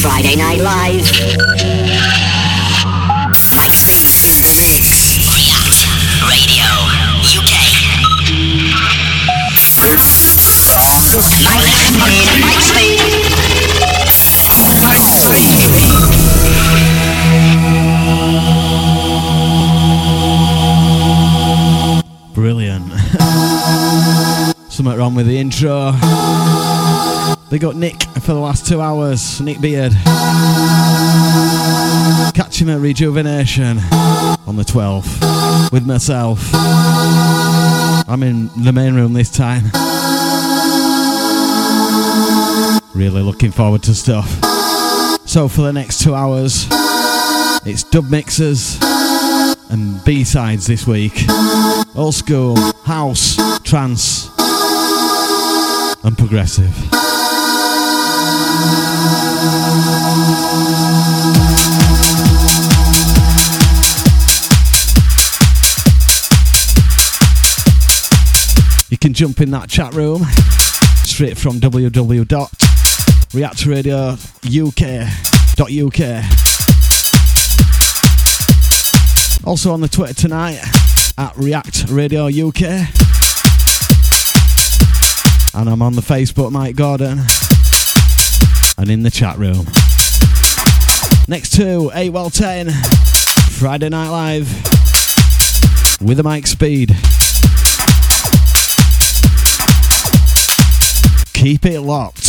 Friday Night Live. Mike Speed's in the mix. React Radio UK. Mike Speed, Mike Speed. Mike Speed. Brilliant. Something wrong with the intro. Big up Nick for the last two hours. Nick Beard. Catch him at Rejuvenation on the 12th with myself. I'm in the main room this time. Really looking forward to stuff. So for the next two hours, it's dub mixers and B-sides this week. Old school, house, trance, and progressive. Can jump in that chat room straight from www.reactradiouk.uk. Also on the Twitter tonight at React Radio UK. And I'm on the Facebook, Mike Gordon. And in the chat room. Next to 8 Well 10, Friday Night Live with a Mike Speed. Keep it locked.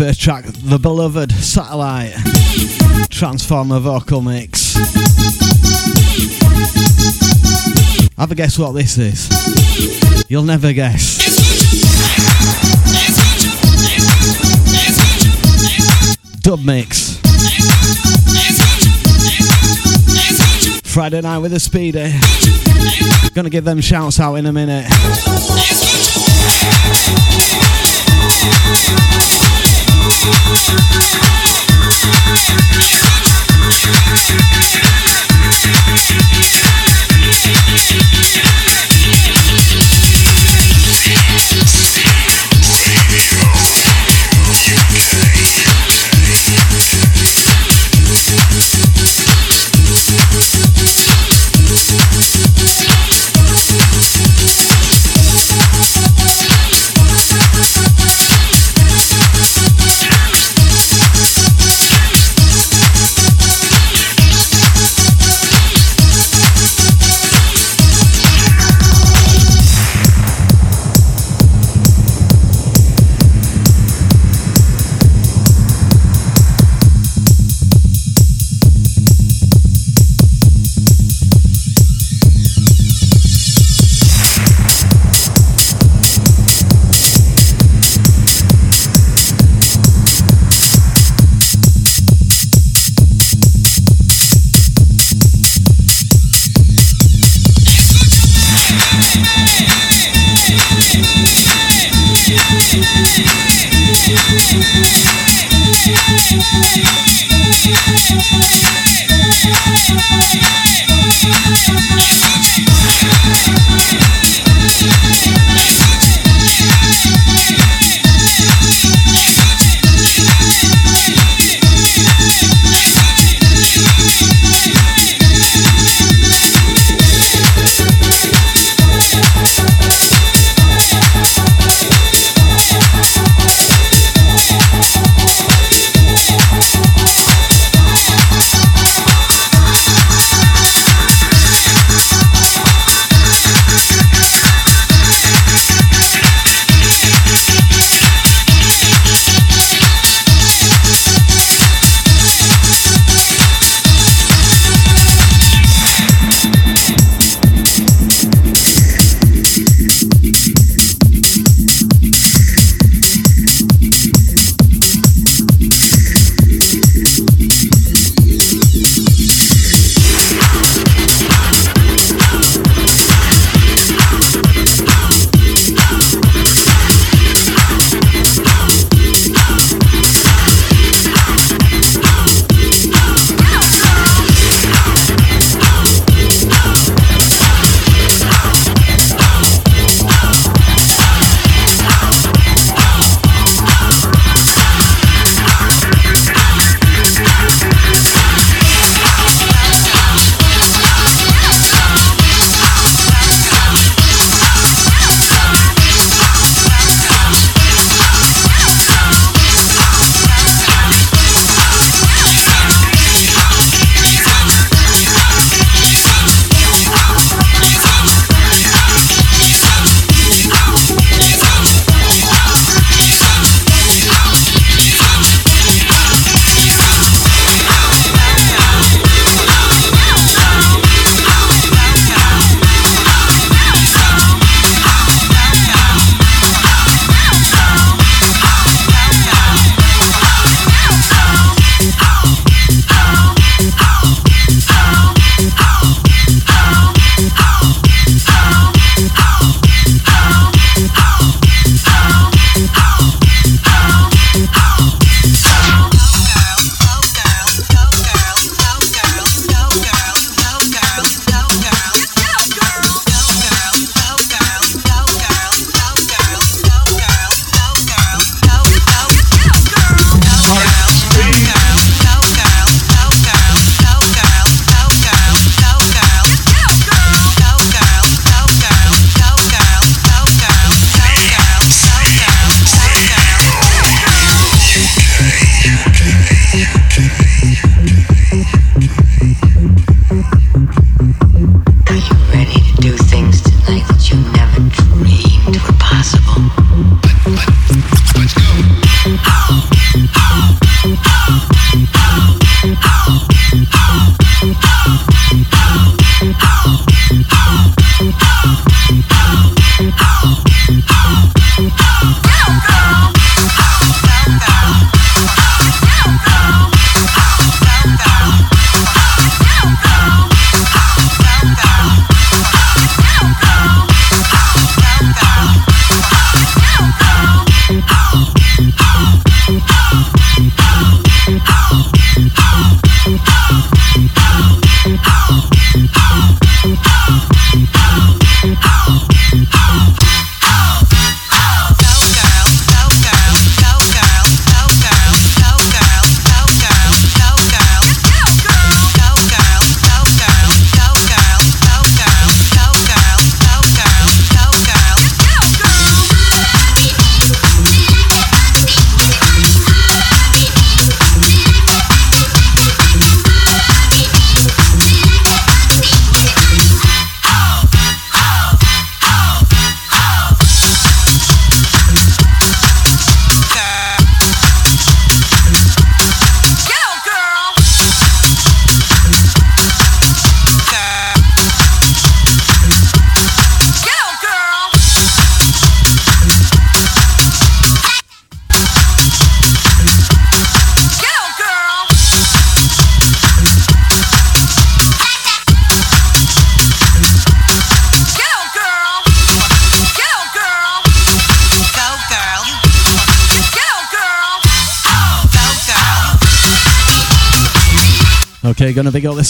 First track, The Beloved Satellite Transformer vocal mix. Have a guess what this is. You'll never guess. Dub mix. Friday night with a speedy. Gonna give them shouts out in a minute. Thank you.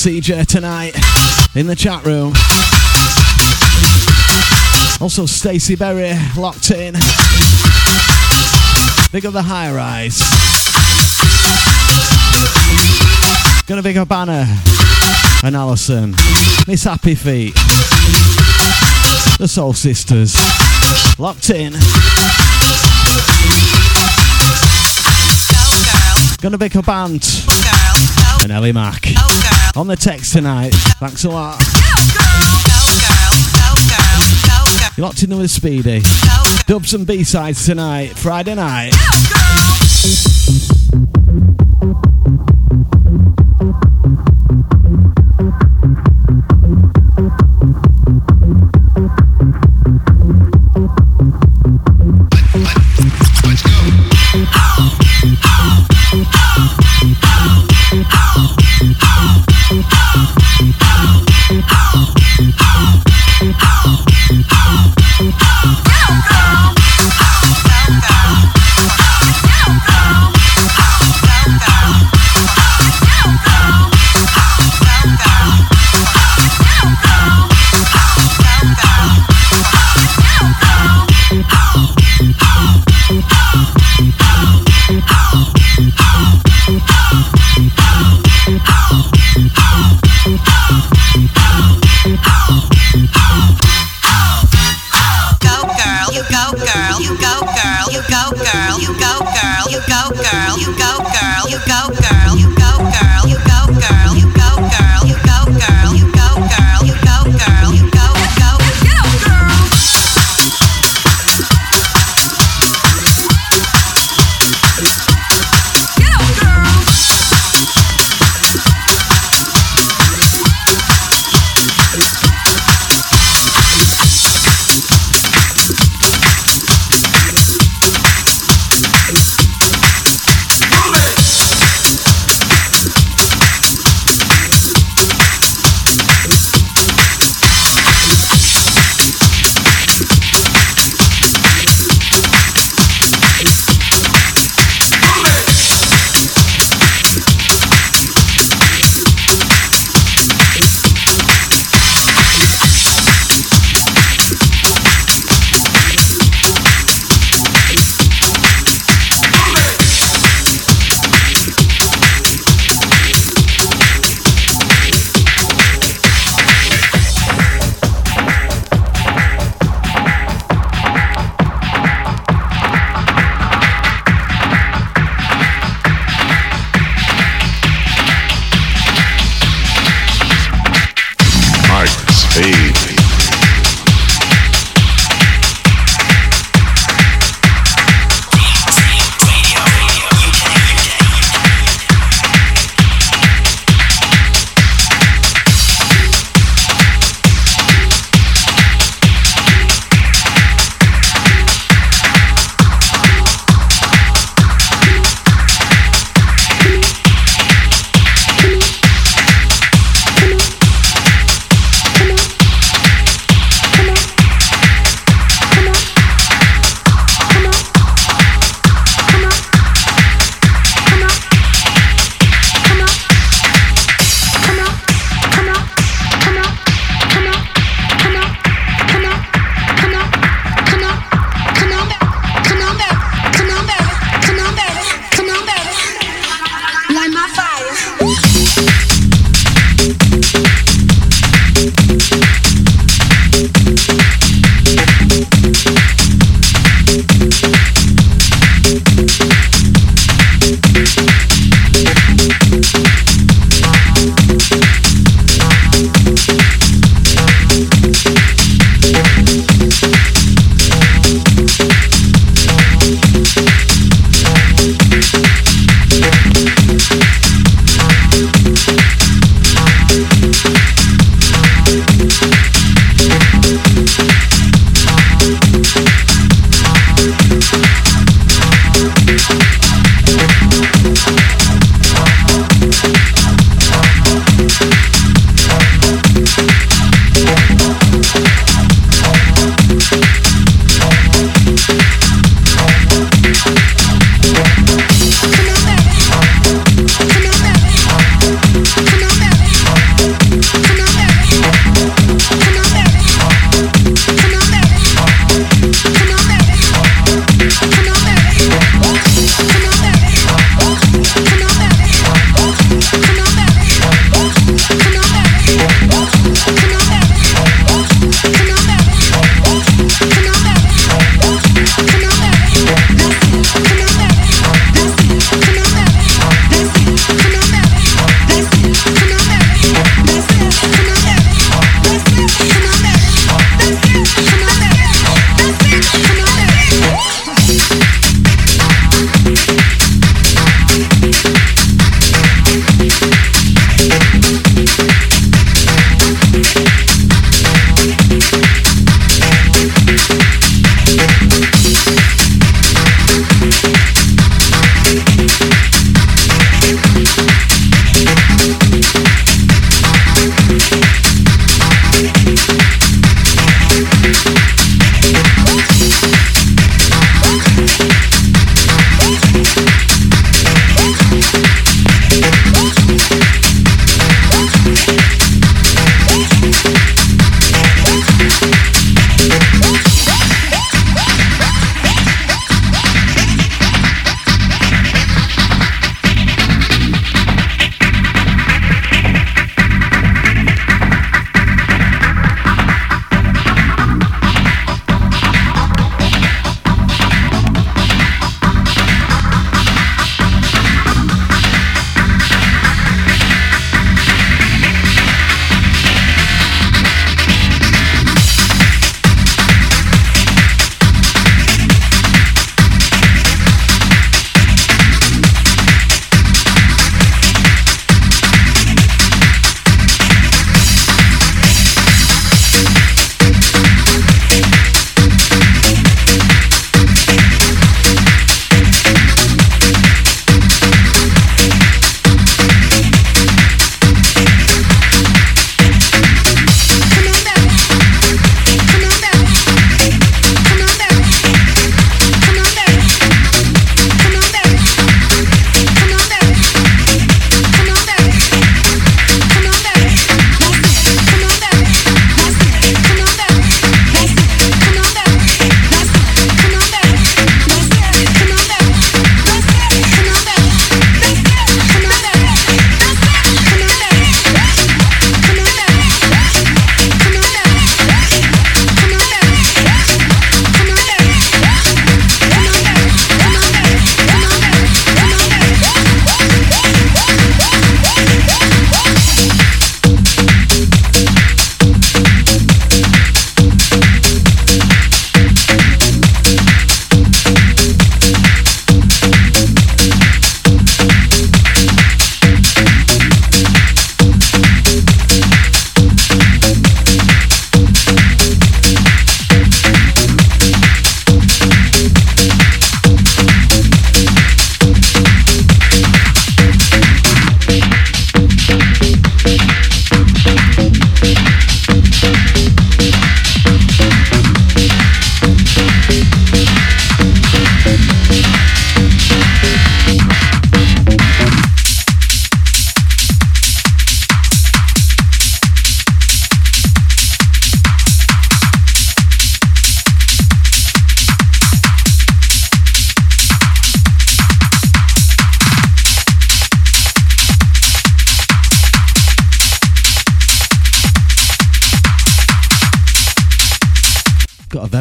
CJ tonight in the chat room. Also, Stacey Berry locked in. Big up the high rise. Gonna big up Anna and Alison. Miss Happy Feet. The Soul Sisters. Locked in. Gonna big up Ant and Ellie Mack. On the text tonight. Thanks a lot. You're locked in there with Speedy. Dubs and B-sides tonight, Friday night.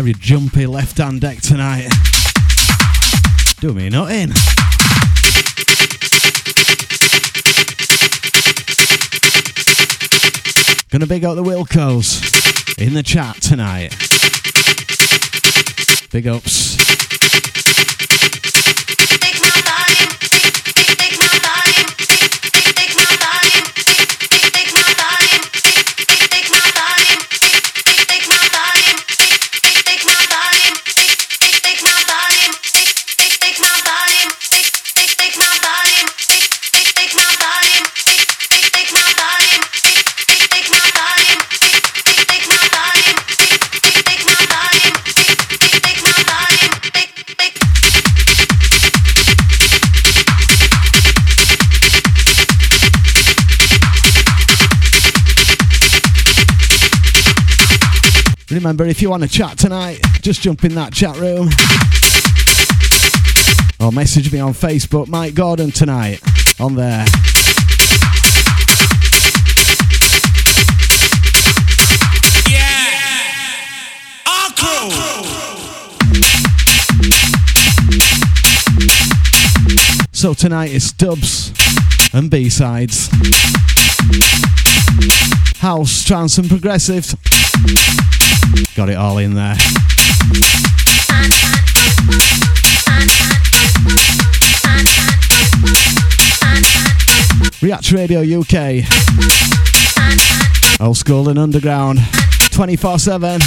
Very jumpy left hand deck tonight. Do me nothing. Gonna big up the Wilcos in the chat tonight. Big ups. Remember, if you want to chat tonight, just jump in that chat room. Or message me on Facebook, Mike Gordon tonight, on there. Our crew. So tonight it's dubs and B-sides. House, trance and progressive. Got it all in there. React Radio UK. Old school and underground. 24 7.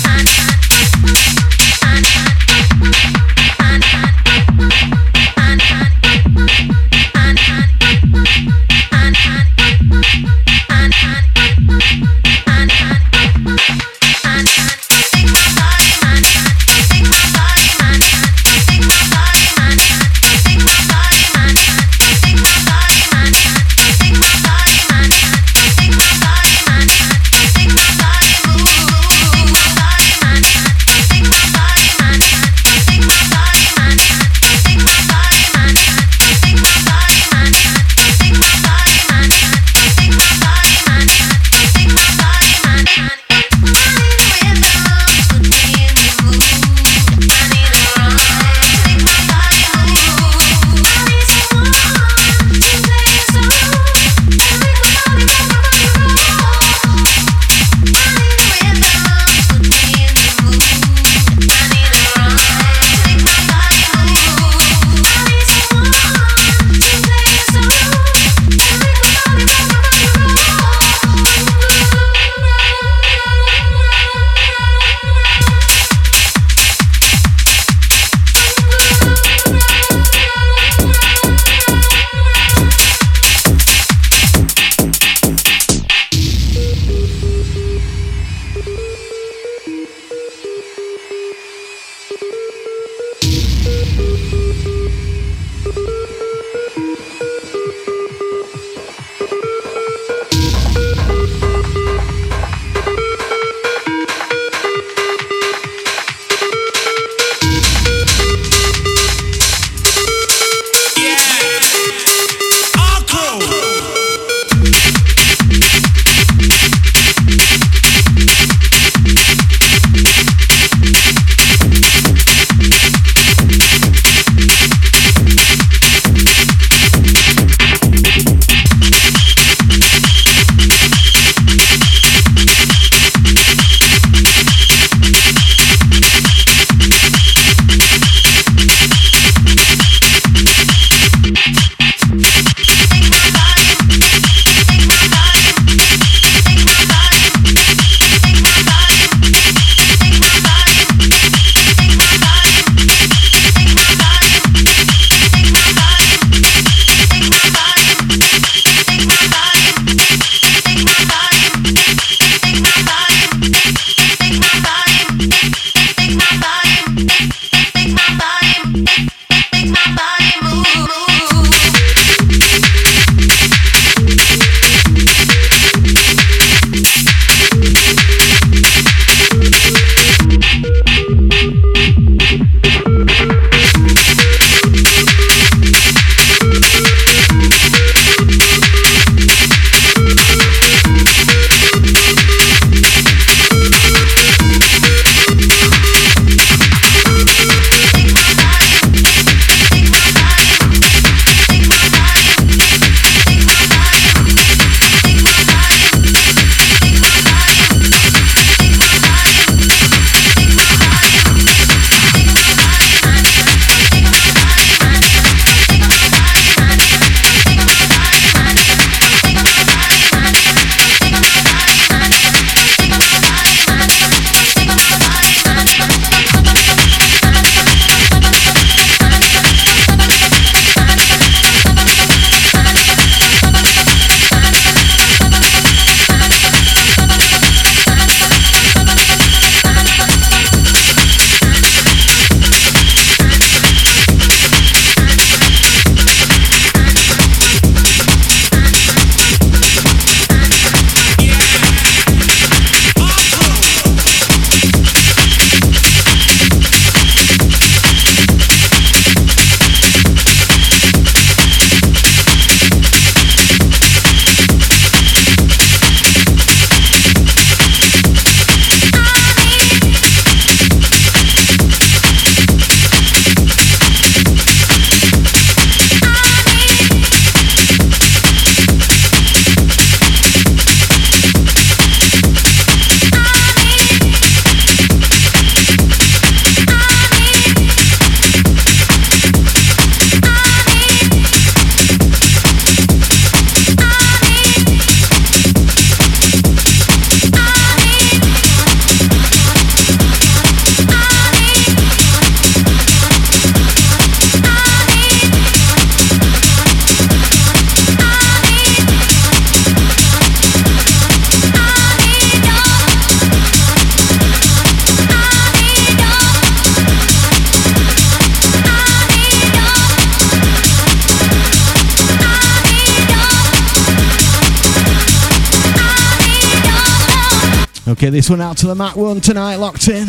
Okay, this one out to the Mac one tonight, locked in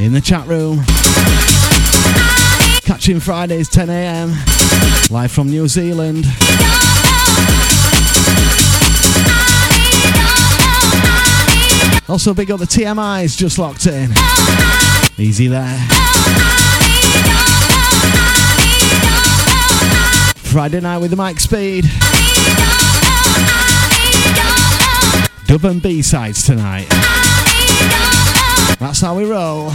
in the chat room. Catching Fridays 10 a.m. live from New Zealand. Also, big up the TMIs just locked in. Easy there. Friday night with the Mike Speed. Dub and B sides tonight. That's how we roll.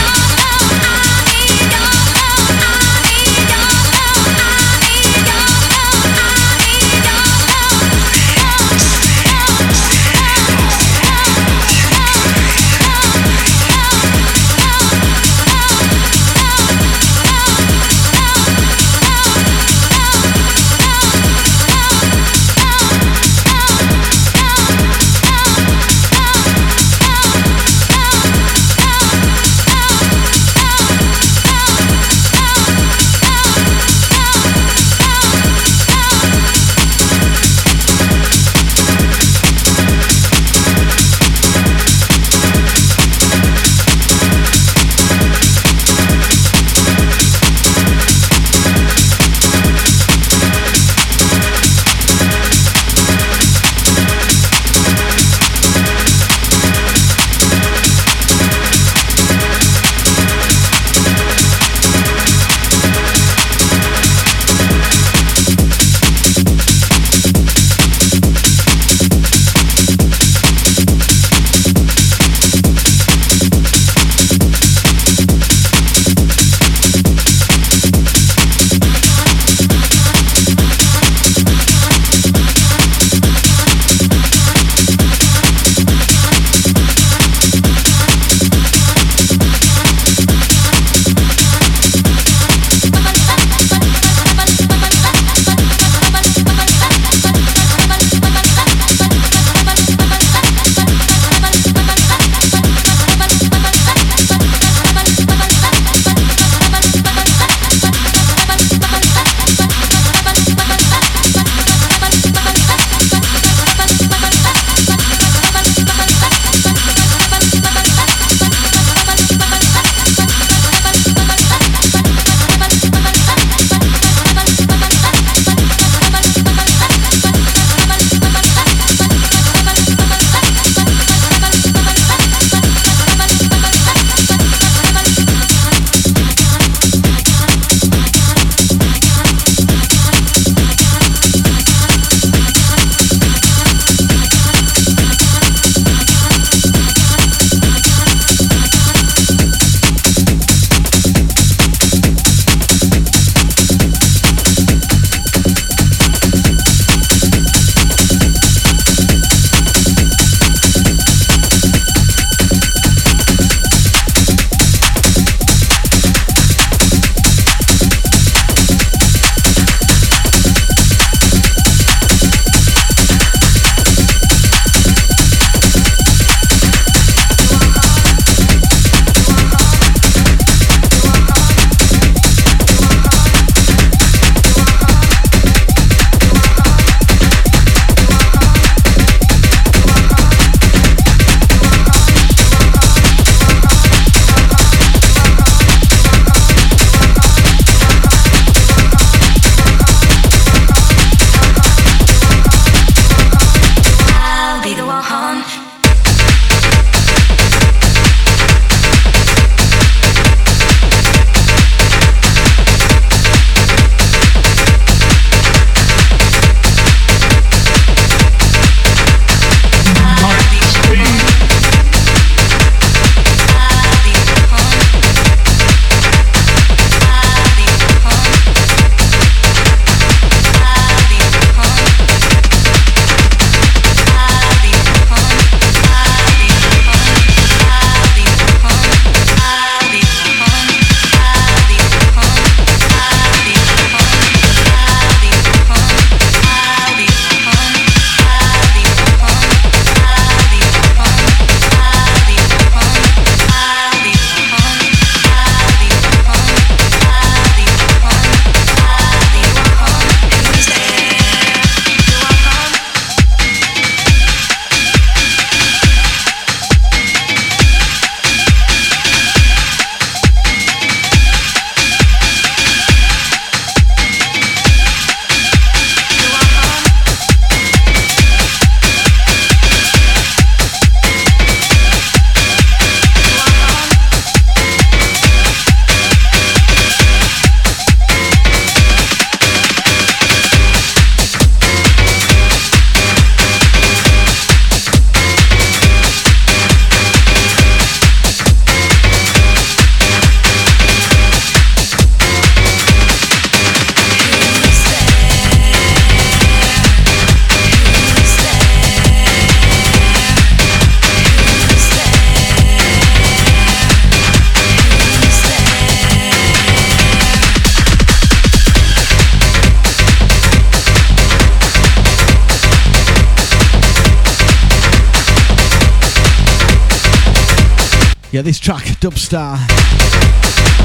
Star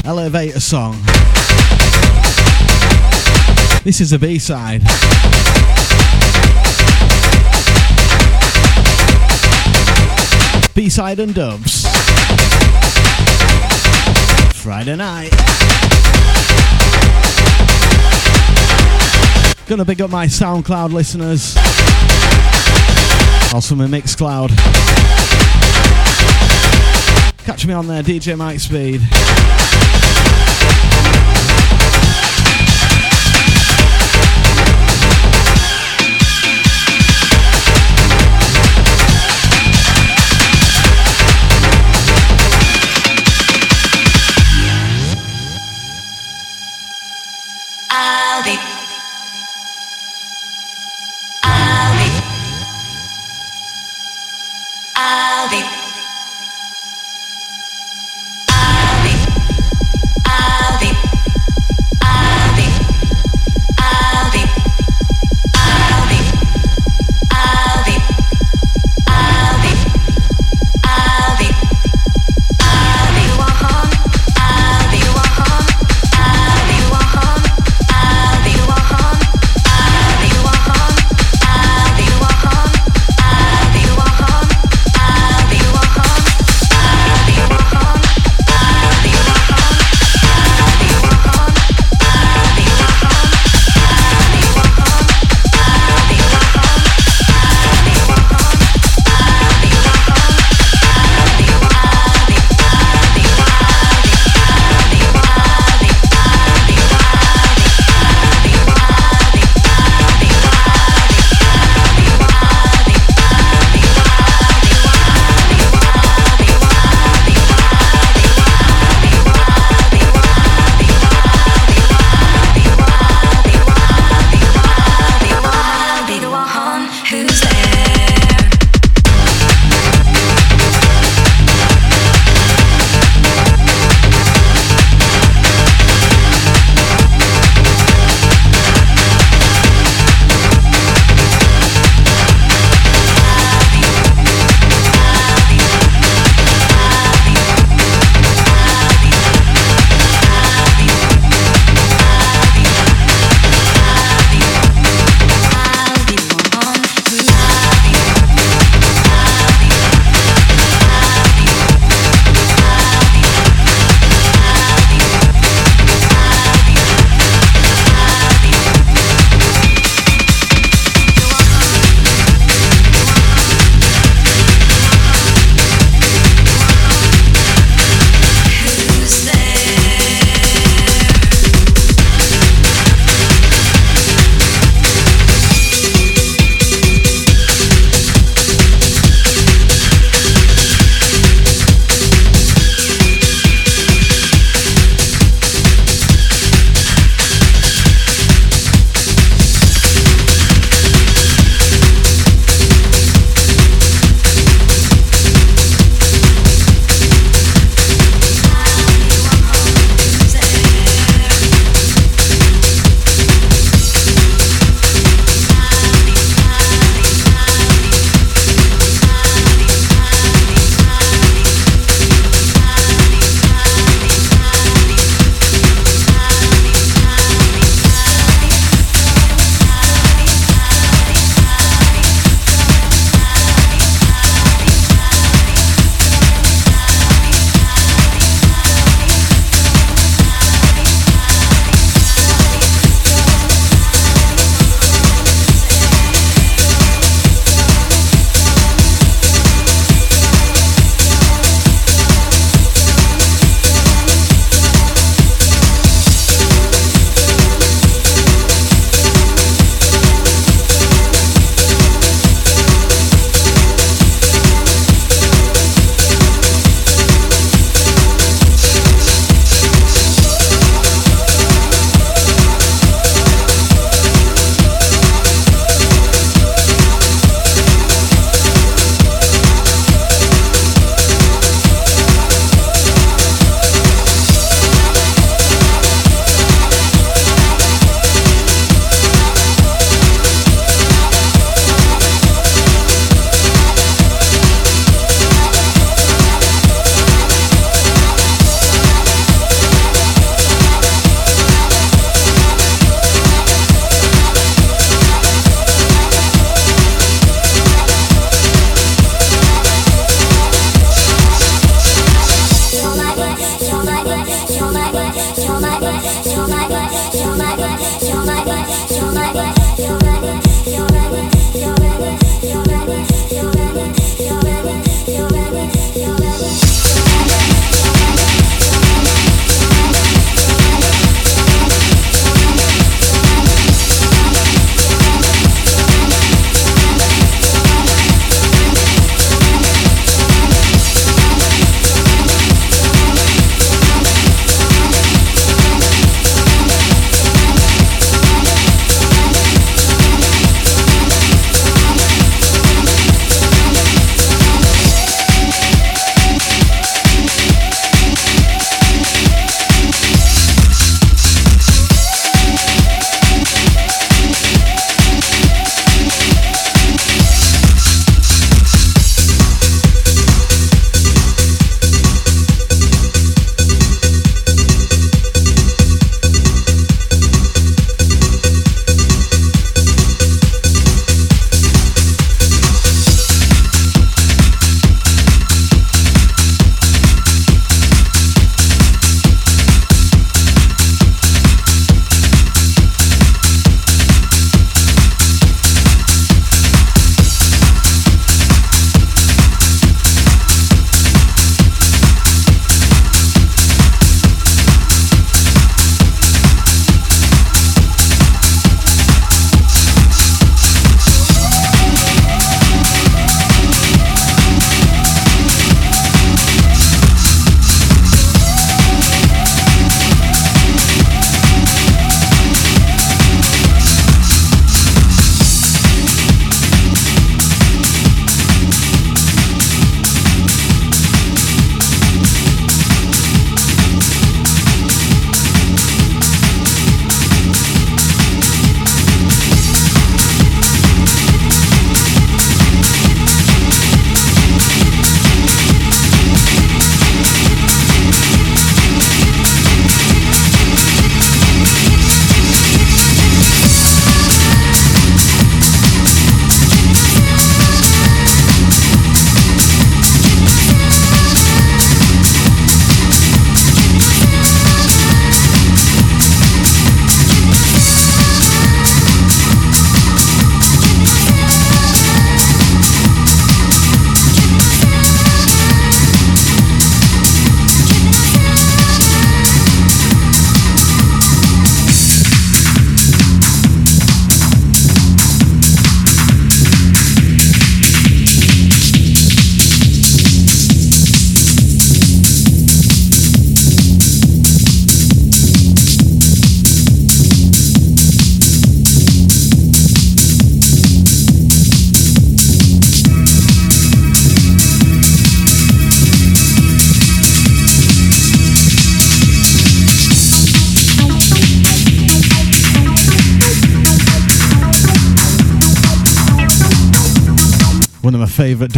Elevator song. This is a B side. B side and doves. Friday night. Gonna big up my SoundCloud listeners. Also my Mixcloud me on there, DJ Mike Speed.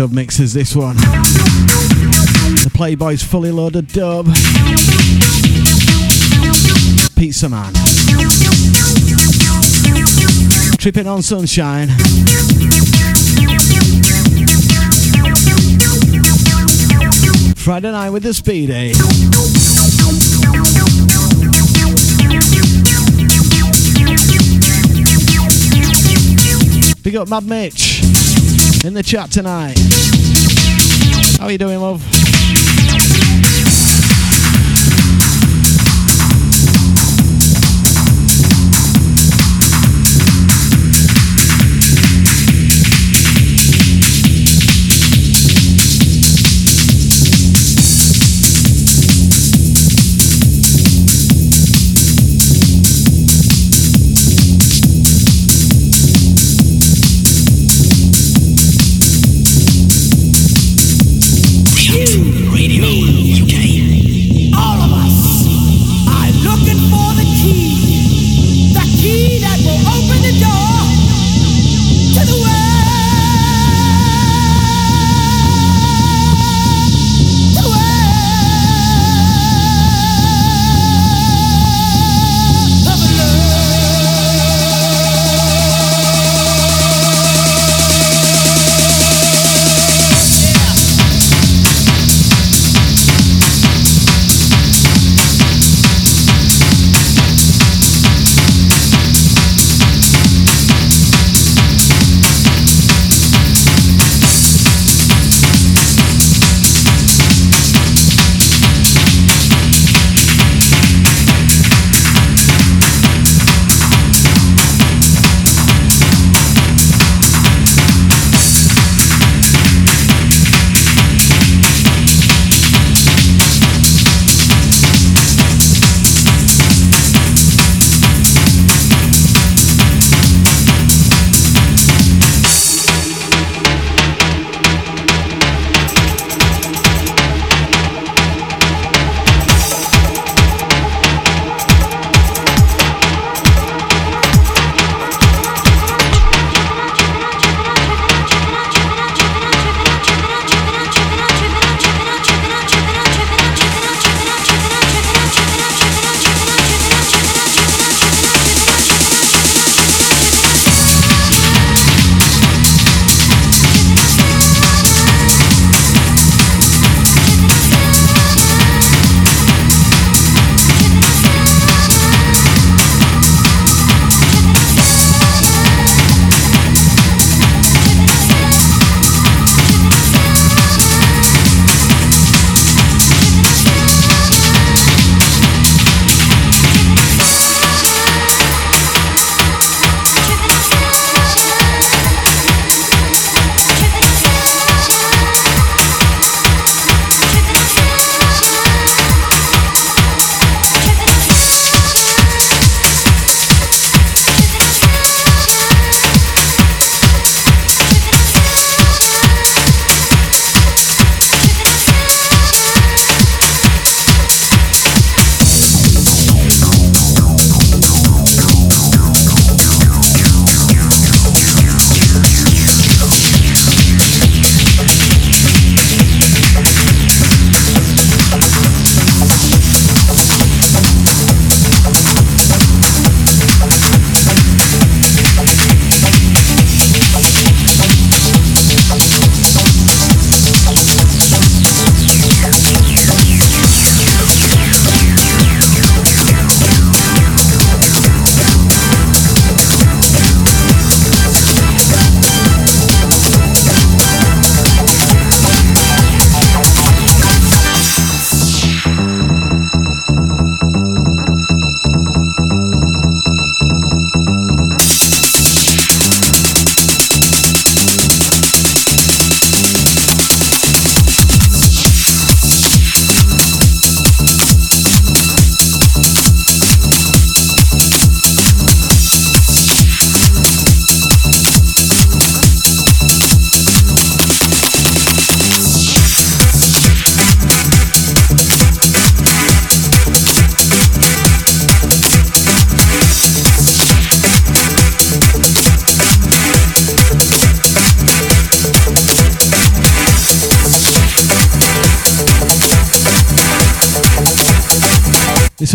Dub mixes, this one. The Playboy's fully loaded dub. Pizzaman. Tripping on sunshine. Friday night with the Speedy. Big up Mad Mitch in the chat tonight. How are you doing, love?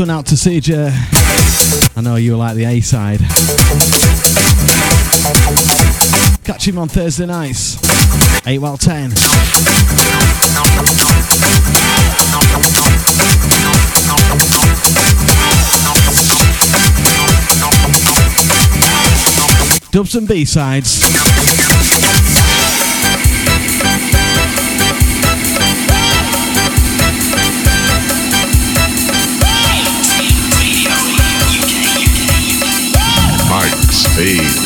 One out to CJ. I know you like the A side. Catch him on Thursday nights. 8 well 10. Dubs and B sides. 嘿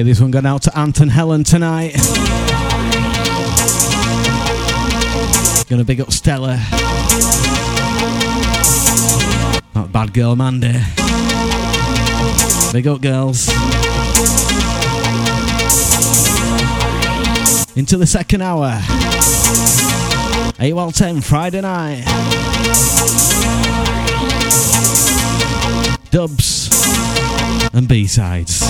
Okay, this one going out to Anton Helen tonight. Gonna big up Stella. That bad girl Mandy. Big up girls. Into the second hour. 8 well 10 Friday night. Dubs and B-sides.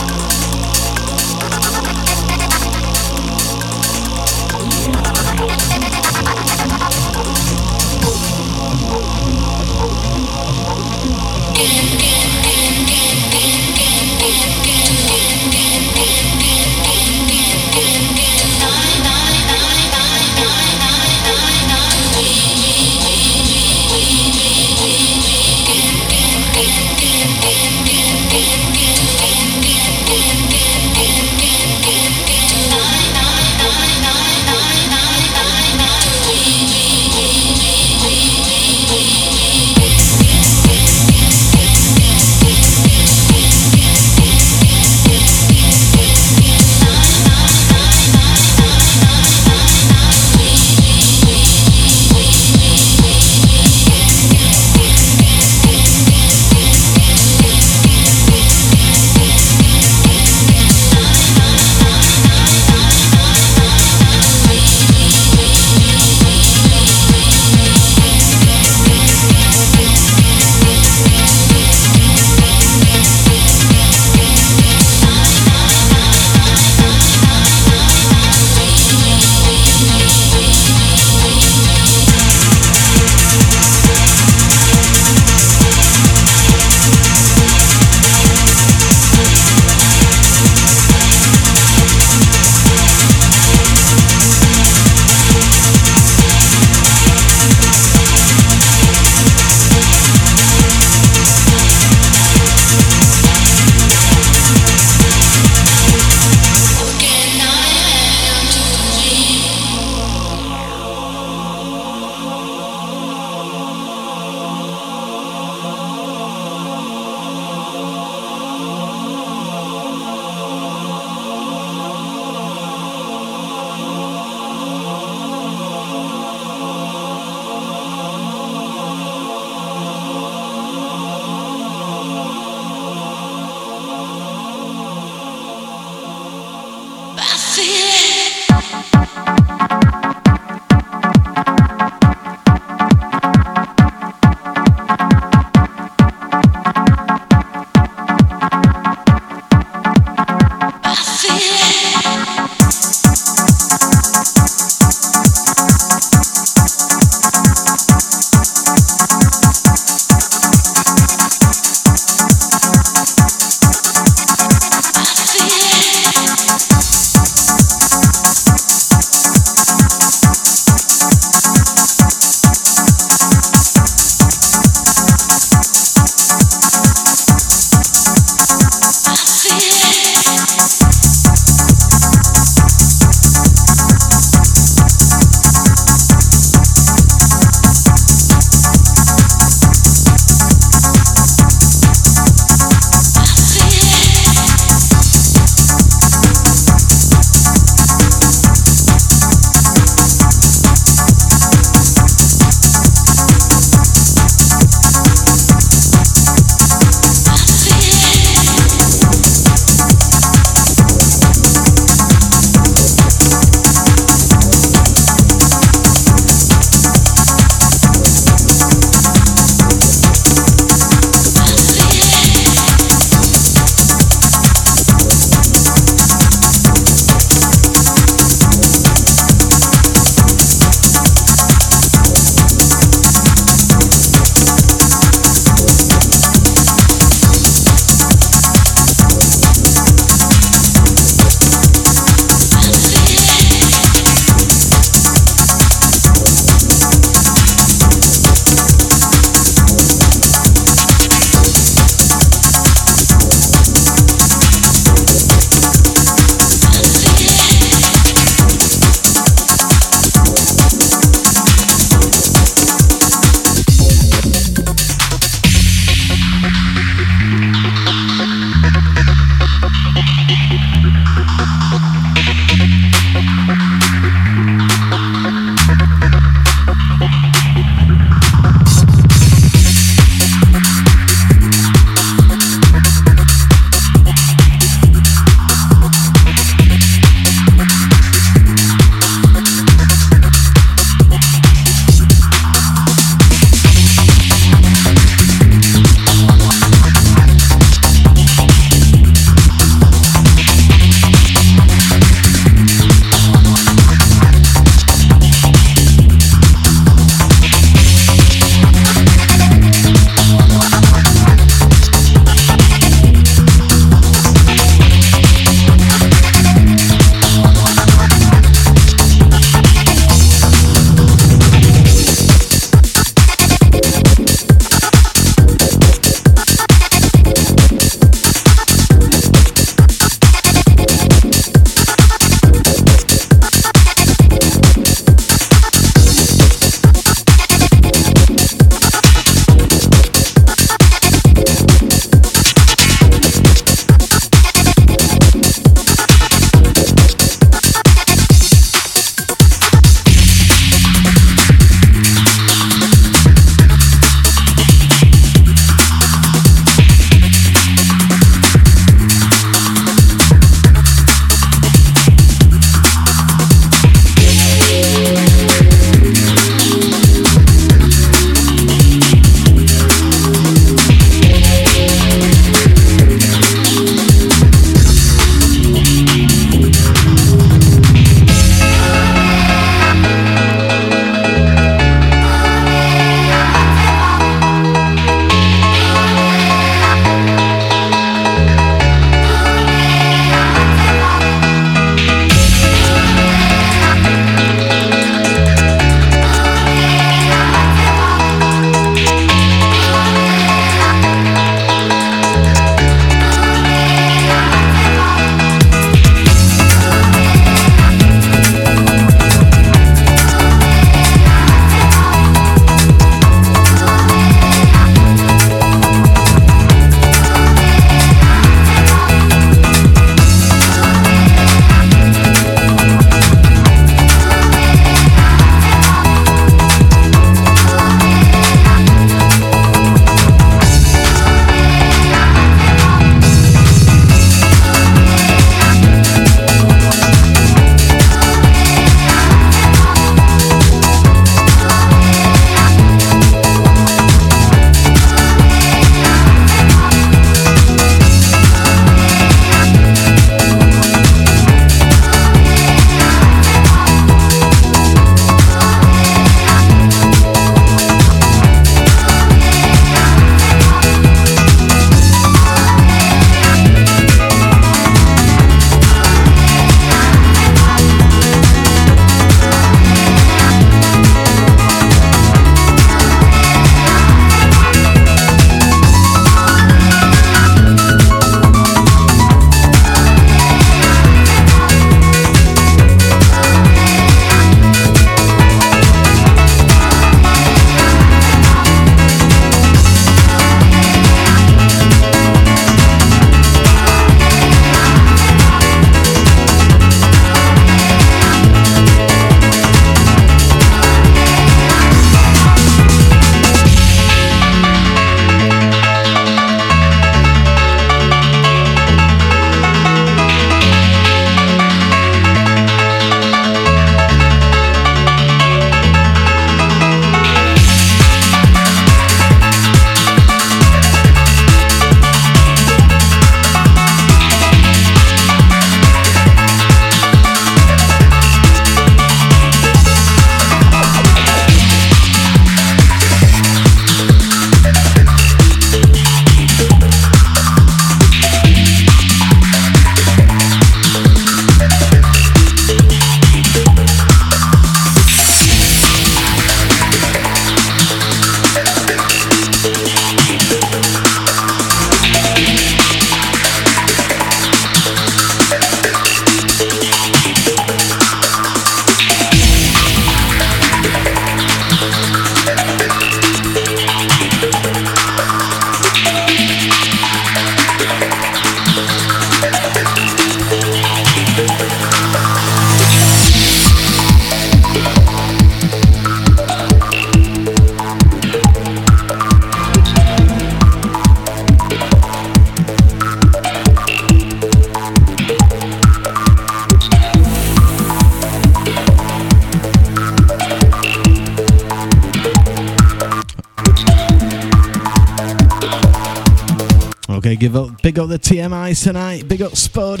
Big up the TMI tonight. Big up Spud.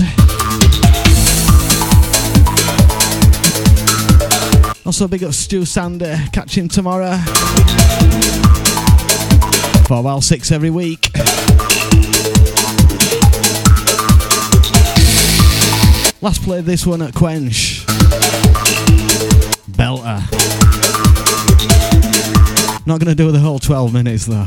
Also, big up Stu Sander. Catch him tomorrow. For while six every week. Last played this one at Quench. Belter. Not gonna do the whole 12 minutes though.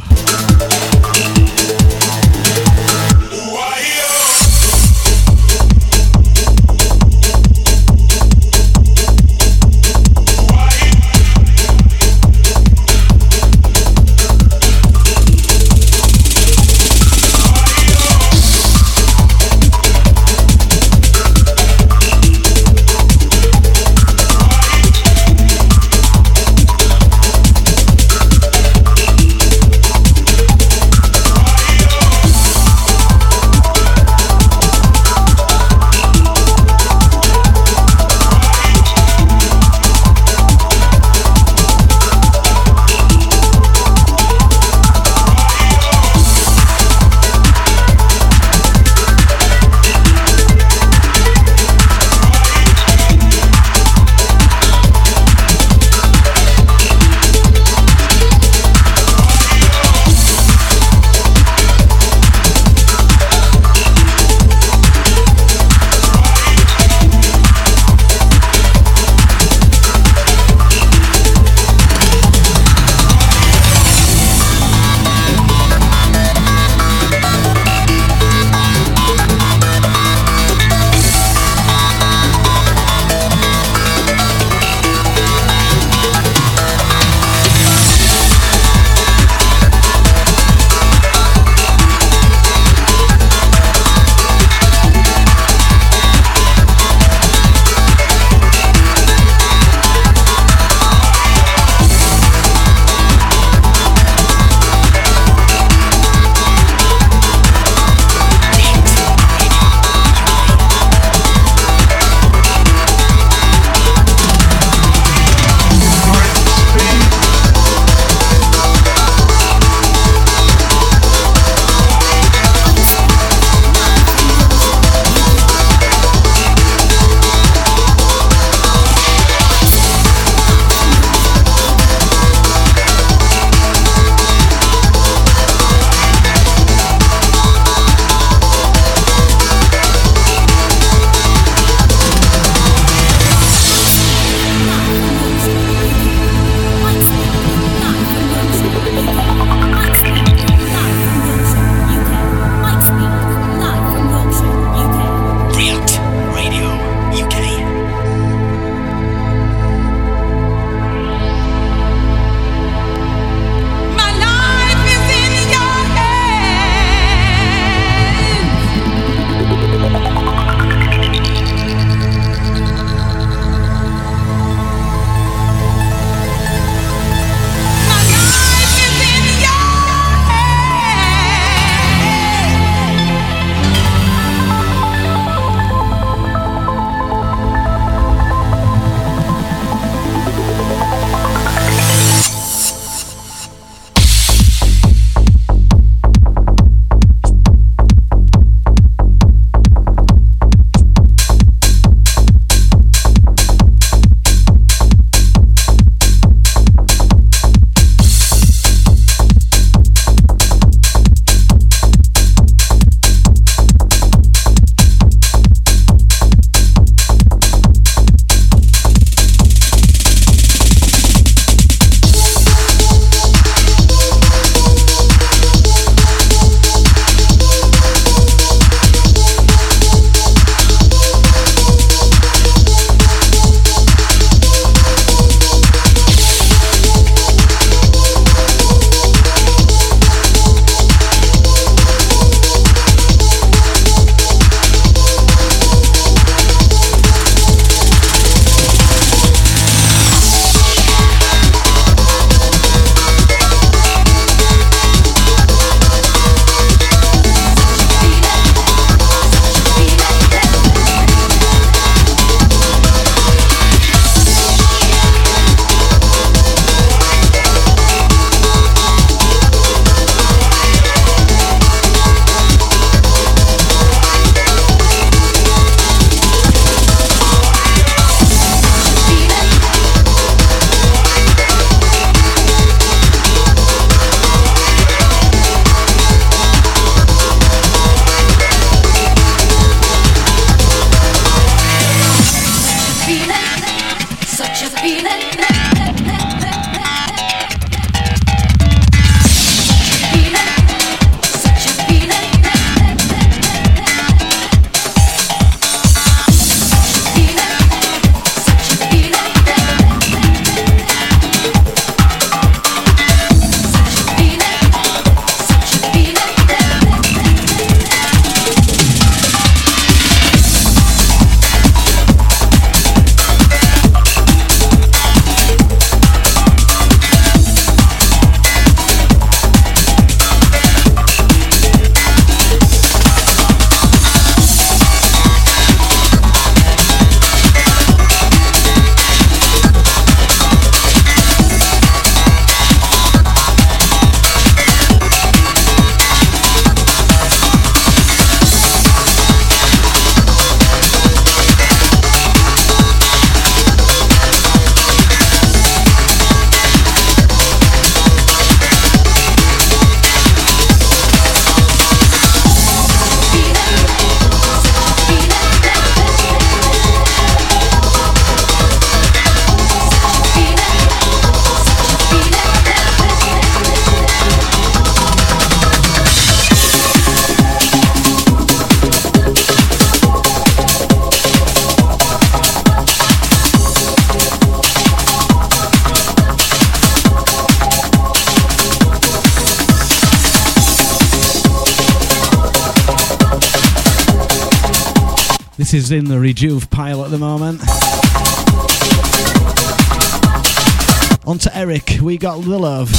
Is in the Rejuve pile at the moment. On to Eric, we got the love.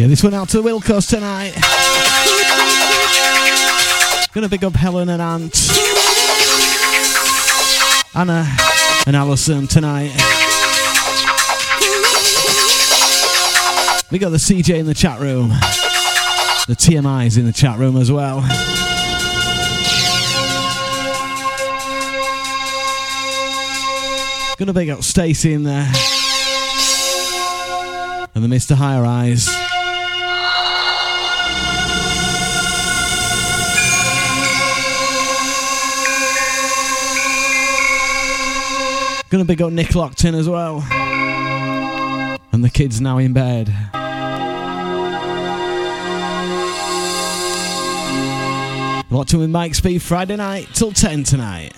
Yeah, this one out to the Wilcos tonight. Gonna big up Helen and Ant. Anna and Alison tonight. We got the CJ in the chat room. The TMI's in the chat room as well. Gonna big up Stacy in there. And the Mr. Higher Eyes. Gonna big up Nick Lockton as well. And the kids now in bed. Locked in with Mike Speed Friday night till 10 tonight.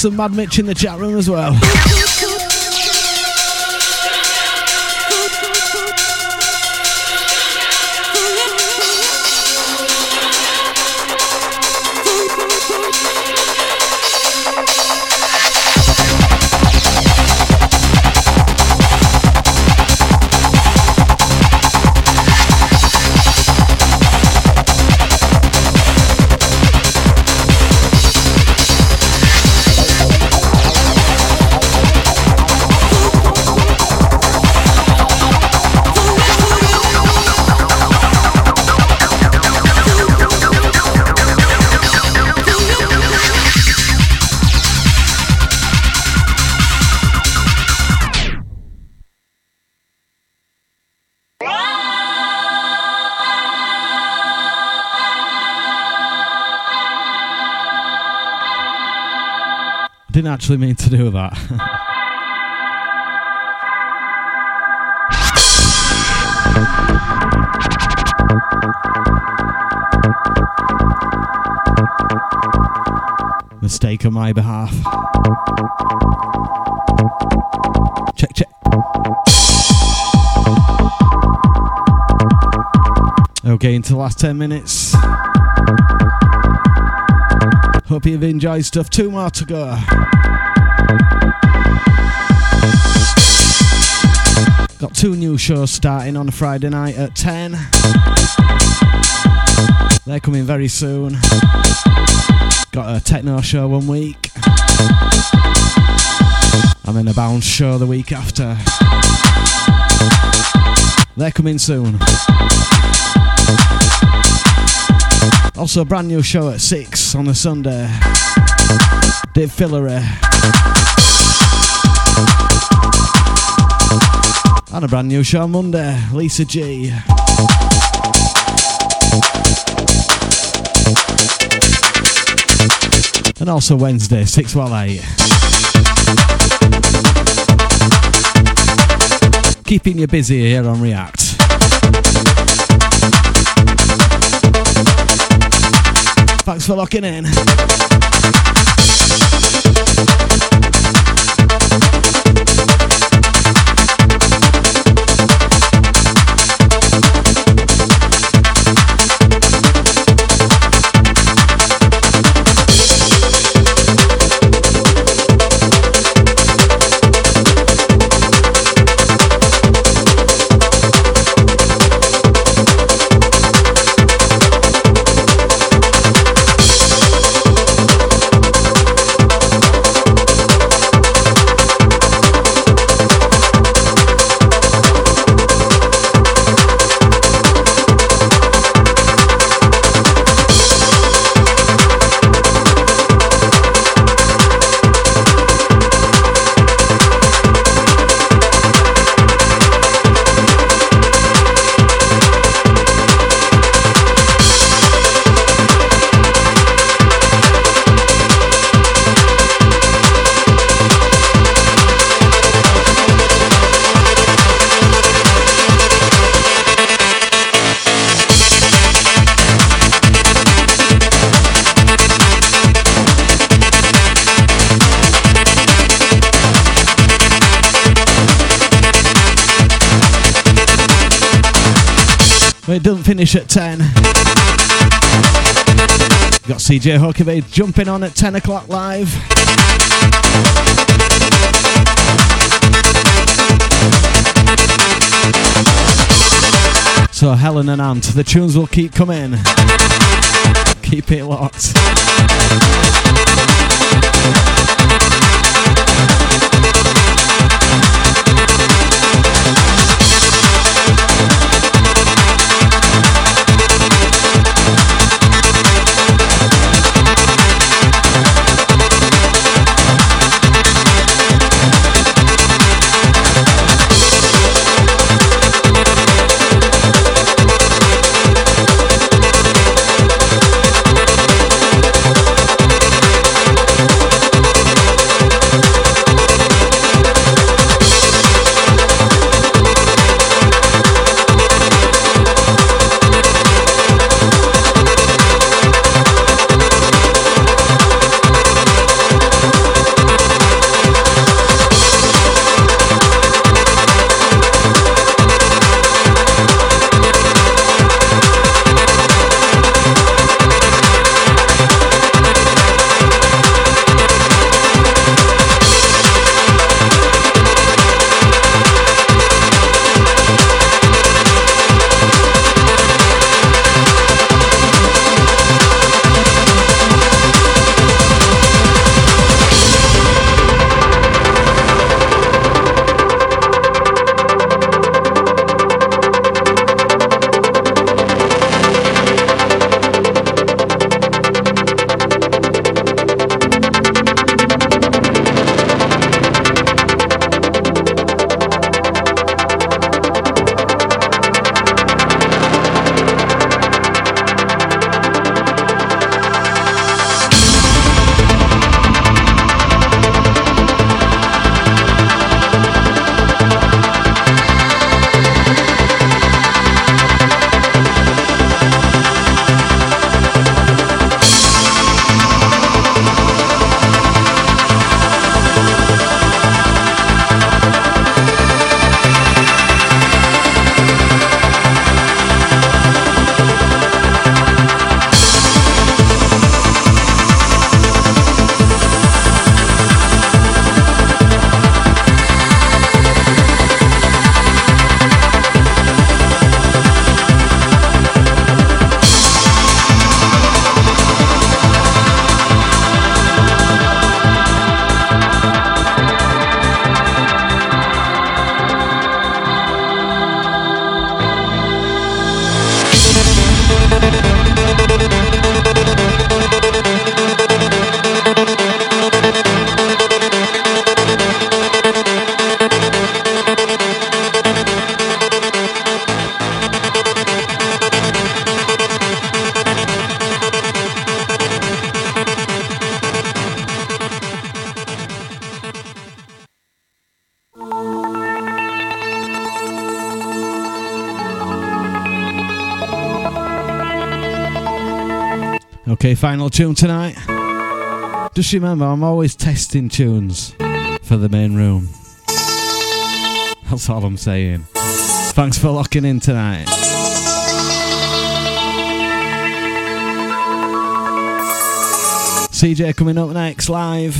Some Mad Mitch in the chat room as well. Actually mean to do that. Mistake on my behalf. Check, check. Okay, into the last 10 minutes. Hope you've enjoyed stuff. Two more to go. Got two new shows starting on Friday night at 10. They're coming very soon. Got a techno show one week. And then a bounce show the week after. They're coming soon. Also, a brand new show at 6 on a Sunday. Dave Fillery. And a brand new show on Monday, Lisa G. And also Wednesday, 6 while 8. Keeping you busy here on React. Thanks for locking in. But it doesn't finish at 10. Got CJ Huckabee jumping on at 10 o'clock live. So Helen and Ant, the tunes will keep coming. Keep it locked. final tune tonight. Just remember, I'm always testing tunes for the main room. That's all I'm saying. Thanks for locking in tonight. CJ coming up next live.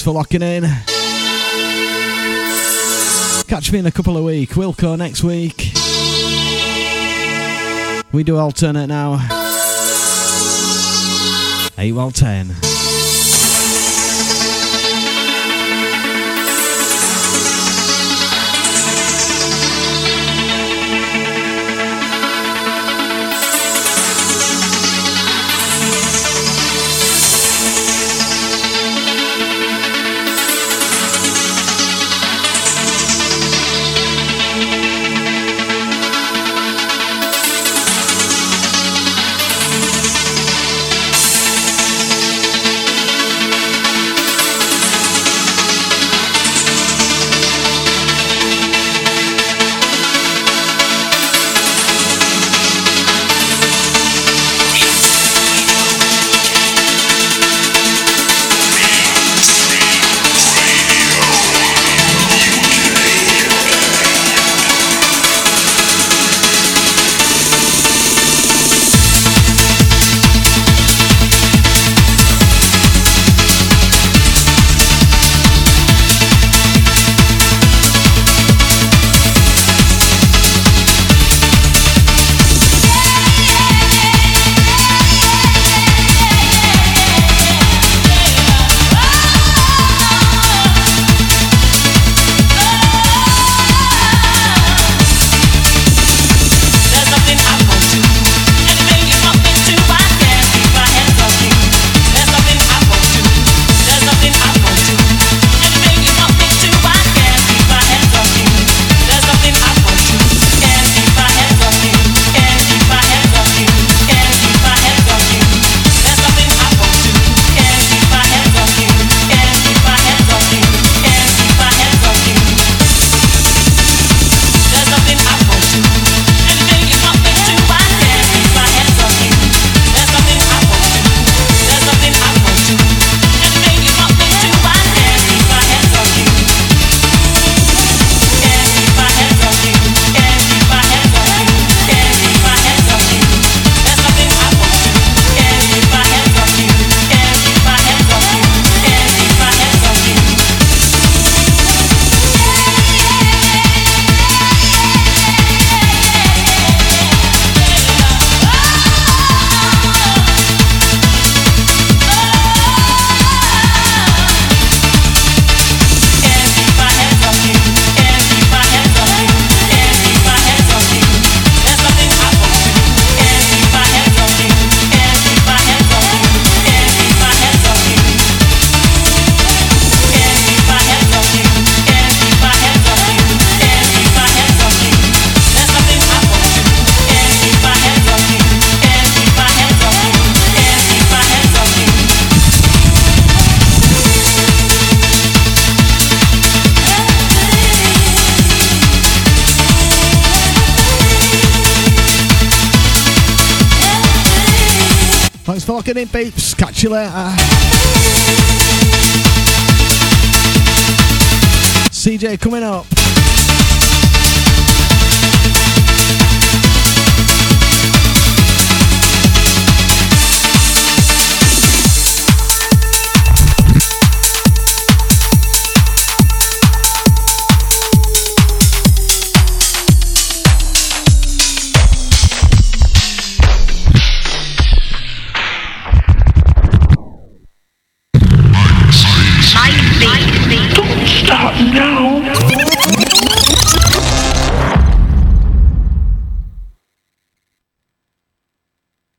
Thanks for locking in. Catch me in a couple of weeks. Wilco next week. We do alternate now. 8 well 10.